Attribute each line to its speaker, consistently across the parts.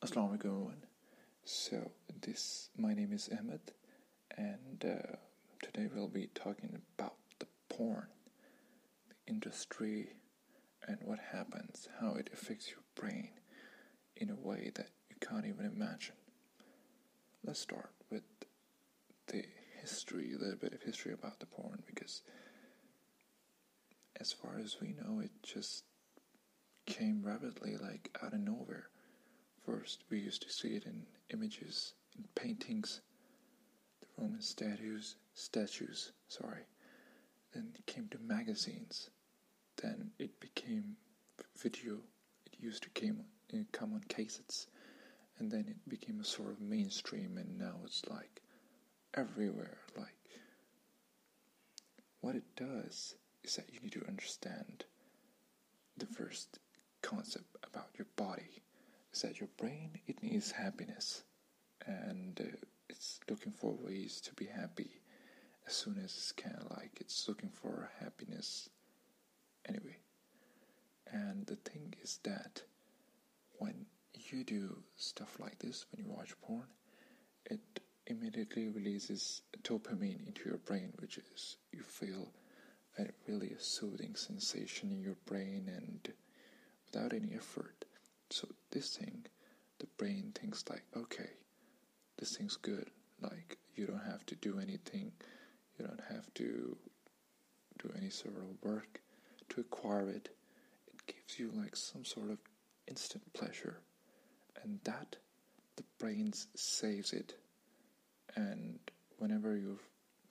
Speaker 1: Assalamu alaikum. So this my name is Ahmed and uh, today we'll be talking about the porn, the industry and what happens, how it affects your brain in a way that you can't even imagine. Let's start with the history, a little bit of history about the porn because as far as we know it just came rapidly like out of nowhere First, we used to see it in images, in paintings, the Roman statues, statues, sorry. Then it came to magazines. Then it became video. It used to came, come on cassettes. And then it became a sort of mainstream, and now it's like everywhere. Like, what it does is that you need to understand the first concept about your body is that your brain it needs happiness. And uh, it's looking for ways to be happy as soon as kind of like it's looking for happiness anyway. And the thing is that when you do stuff like this when you watch porn it immediately releases dopamine into your brain which is you feel a really soothing sensation in your brain and without any effort so this thing, the brain thinks like, okay, this thing's good. Like you don't have to do anything. You don't have to do any sort of work to acquire it. It gives you like some sort of instant pleasure. And that the brain saves it. And whenever you're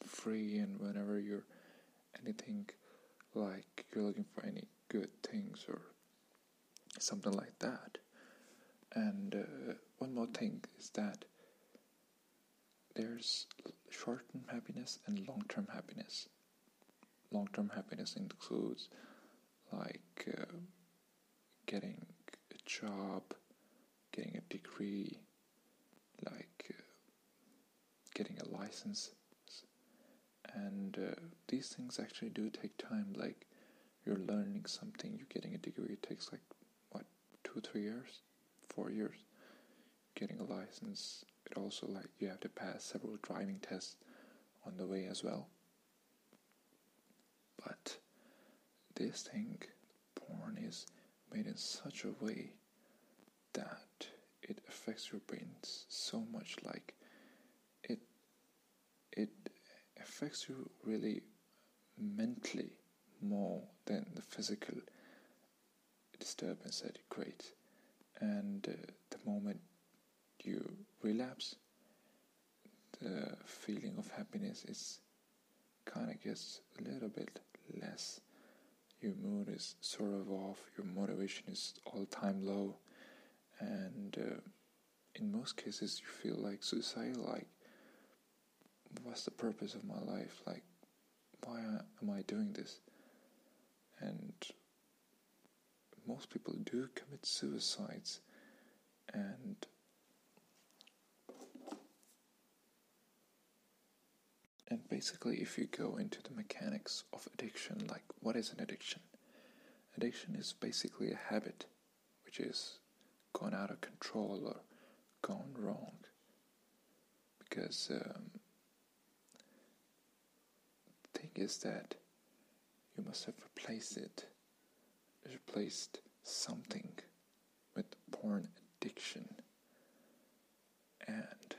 Speaker 1: free and whenever you're anything like you're looking for any good things or something like that. And uh, one more thing is that there's short term happiness and long term happiness. Long term happiness includes like uh, getting a job, getting a degree, like uh, getting a license. And uh, these things actually do take time. Like you're learning something, you're getting a degree, it takes like two three years four years getting a license. It also like you have to pass several driving tests on the way as well. But this thing porn is made in such a way that it affects your brain so much like it it affects you really mentally more than the physical disturbance that it creates. And uh, the moment you relapse, the feeling of happiness is kind of gets a little bit less. Your mood is sort of off, your motivation is all time low, and uh, in most cases, you feel like suicidal like, what's the purpose of my life? Like, why am I doing this? And most people do commit suicides and and basically if you go into the mechanics of addiction like what is an addiction? Addiction is basically a habit which is gone out of control or gone wrong because um, the thing is that you must have replaced it replaced something with porn addiction and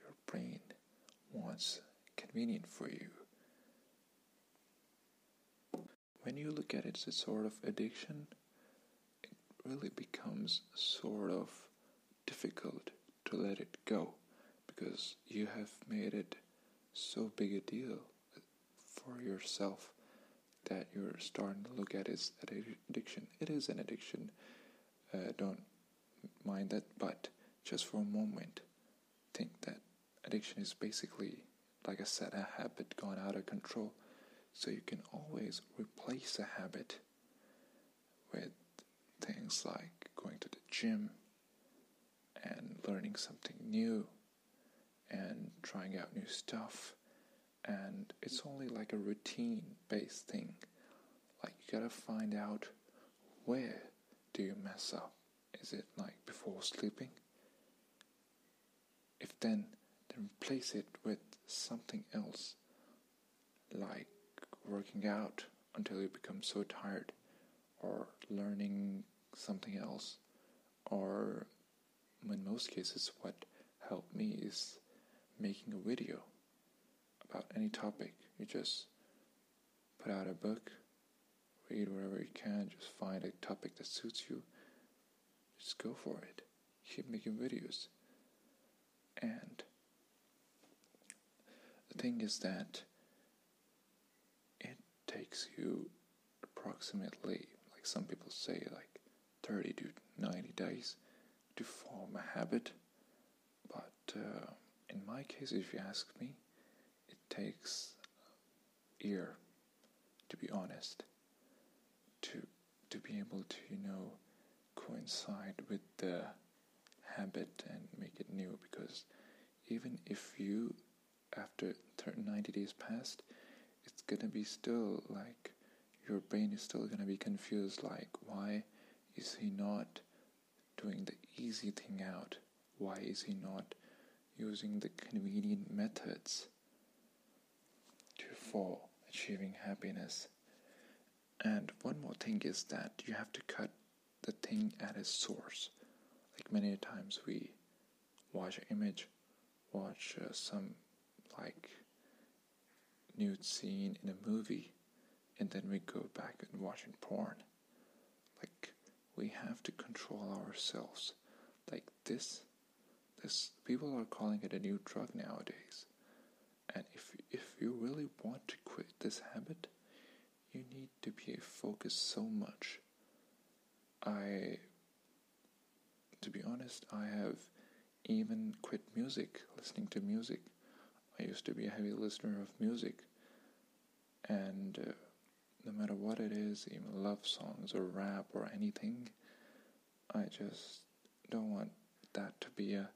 Speaker 1: your brain wants convenient for you. When you look at it as a sort of addiction, it really becomes sort of difficult to let it go because you have made it so big a deal for yourself that you're starting to look at is an addiction. It is an addiction. Uh, don't mind that, but just for a moment, think that addiction is basically, like I said, a habit gone out of control. So you can always replace a habit with things like going to the gym and learning something new and trying out new stuff and it's only like a routine based thing. Like you gotta find out where do you mess up. Is it like before sleeping? If then then replace it with something else like working out until you become so tired or learning something else or in most cases what helped me is making a video about any topic. You just put out a book read wherever you can just find a topic that suits you. Just go for it. Keep making videos. And the thing is that it takes you approximately, like some people say, like 30 to 90 days to form a habit. But uh, in my case, if you ask me, takes a year, to be honest, to to be able to you know coincide with the habit and make it new. Because even if you after 90 days passed it's gonna be still like your brain is still gonna be confused like why is he not doing the easy thing out? Why is he not using the convenient methods for achieving happiness. And one more thing is that you have to cut the thing at its source. Like many times we watch an image watch uh, some like nude scene in a movie and then we go back and watching porn. Like we have to control ourselves. Like this this people are calling it a new drug nowadays and if if you really want to quit this habit you need to be focused so much. I to be honest, I have even quit music, listening to music. I used to be a heavy listener of music, and uh, no matter what it is, even love songs or rap or anything, I just don't want that to be a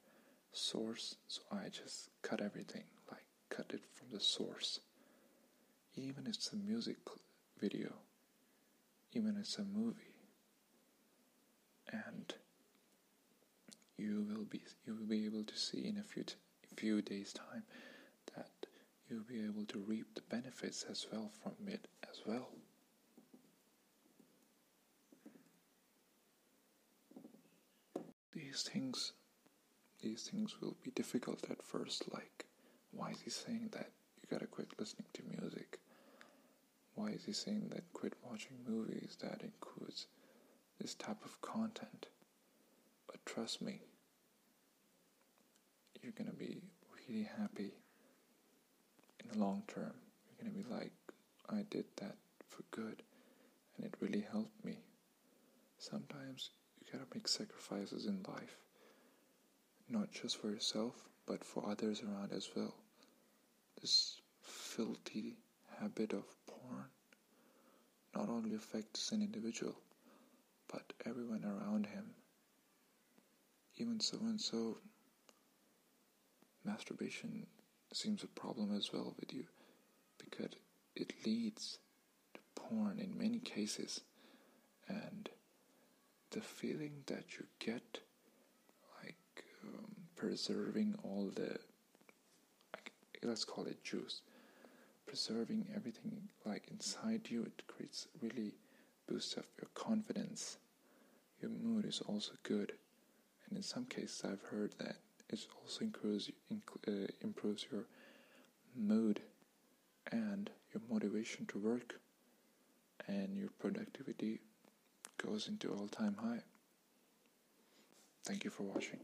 Speaker 1: source, so I just cut everything, like cut it from the source. Even if it's a music video, even if it's a movie. And you will be you will be able to see in a few few days time that you'll be able to reap the benefits as well from it as well. These things these things will be difficult at first like why is he saying that you gotta quit listening to music? Why is he saying that quit watching movies that includes this type of content? But trust me, you're to be really happy in the long term. You're to be like, I did that for good and it really helped me. Sometimes you gotta make sacrifices in life, not just for yourself, but for others around as well. This filthy habit of porn not only affects an individual, but everyone around him even so and so, masturbation seems a problem as well with you because it leads to porn in many cases, and the feeling that you get, preserving all the, let's call it juice, preserving everything like inside you, it creates really boosts up your confidence. Your mood is also good and in some cases I've heard that it also improves uh, improves your mood and your motivation to work and your productivity goes into all-time high. Thank you for watching.